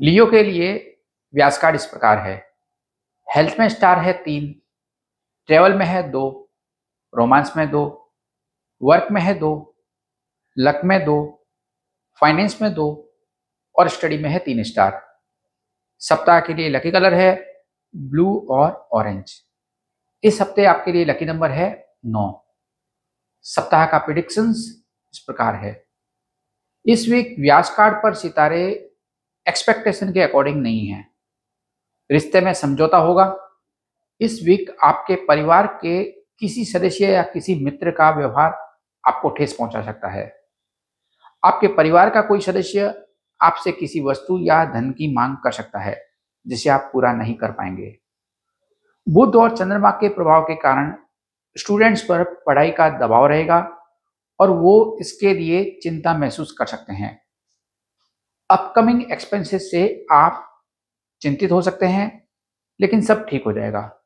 लियो के लिए व्यास कार्ड इस प्रकार है। हेल्थ में स्टार है तीन ट्रेवल में है दो रोमांस में दो वर्क में है दो लक में दो फाइनेंस में दो और स्टडी में है तीन स्टार सप्ताह के लिए लकी कलर है ब्लू और ऑरेंज इस हफ़्ते आपके लिए लकी नंबर है नौ। सप्ताह का प्रिडिक्शंस इस प्रकार है। इस वीक व्यास कार्ड पर सितारे एक्सपेक्टेशन के अकॉर्डिंग नहीं है। रिश्ते में समझौता होगा। इस वीक आपके परिवार के किसी सदस्य या किसी मित्र का व्यवहार आपको ठेस पहुँचा सकता है। आपके परिवार का कोई सदस्य आपसे किसी वस्तु या धन की मांग कर सकता है, जिसे आप पूरा नहीं कर पाएँगे। बुद्ध और चंद्रमा के प्रभाव के कारण स्टूडेंट्स पर पढ़ाई का दबाव रहेगा और वो इसके लिए चिंता महसूस कर सकते हैं। अपकमिंग एक्सपेंसेस से आप चिंतित हो सकते हैं, लेकिन सब ठीक हो जाएगा।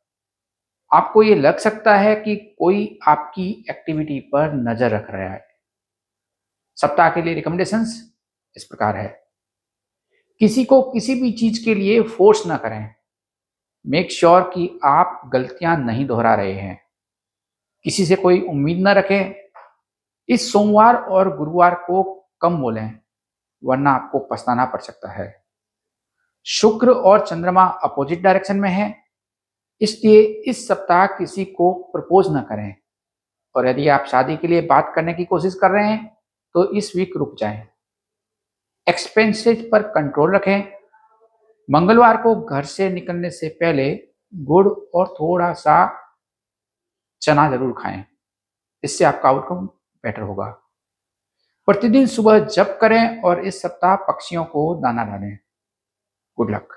आपको ये लग सकता है कि कोई आपकी एक्टिविटी पर नज़र रख रहा है। सप्ताह के लिए रिकमेंडेशंस इस प्रकार है। किसी को किसी भी चीज़ के लिए फोर्स ना करें। मेक श्योर sure कि आप गलतियाँ नहीं दोहरा रहे हैं। किसी से कोई उम्मीद ना रखें। इस सोमवार और गुरुवार को कम बोलें। वरना आपको पछताना पड़ सकता है। शुक्र और चंद्रमा अपोजिट डायरेक्शन में है, इसलिए इस सप्ताह किसी को प्रपोज ना करें। और यदि आप शादी के लिए बात करने की कोशिश कर रहे हैं तो इस वीक रुक जाएँ। एक्सपेंसेस पर कंट्रोल रखें। मंगलवार को घर से निकलने से पहले गुड़ और थोड़ा सा चना ज़रूर खाएँ। इससे आपका आउटकम बेटर होगा। प्रतिदिन सुबह जप करें और इस सप्ताह पक्षियों को दाना डालें। Good luck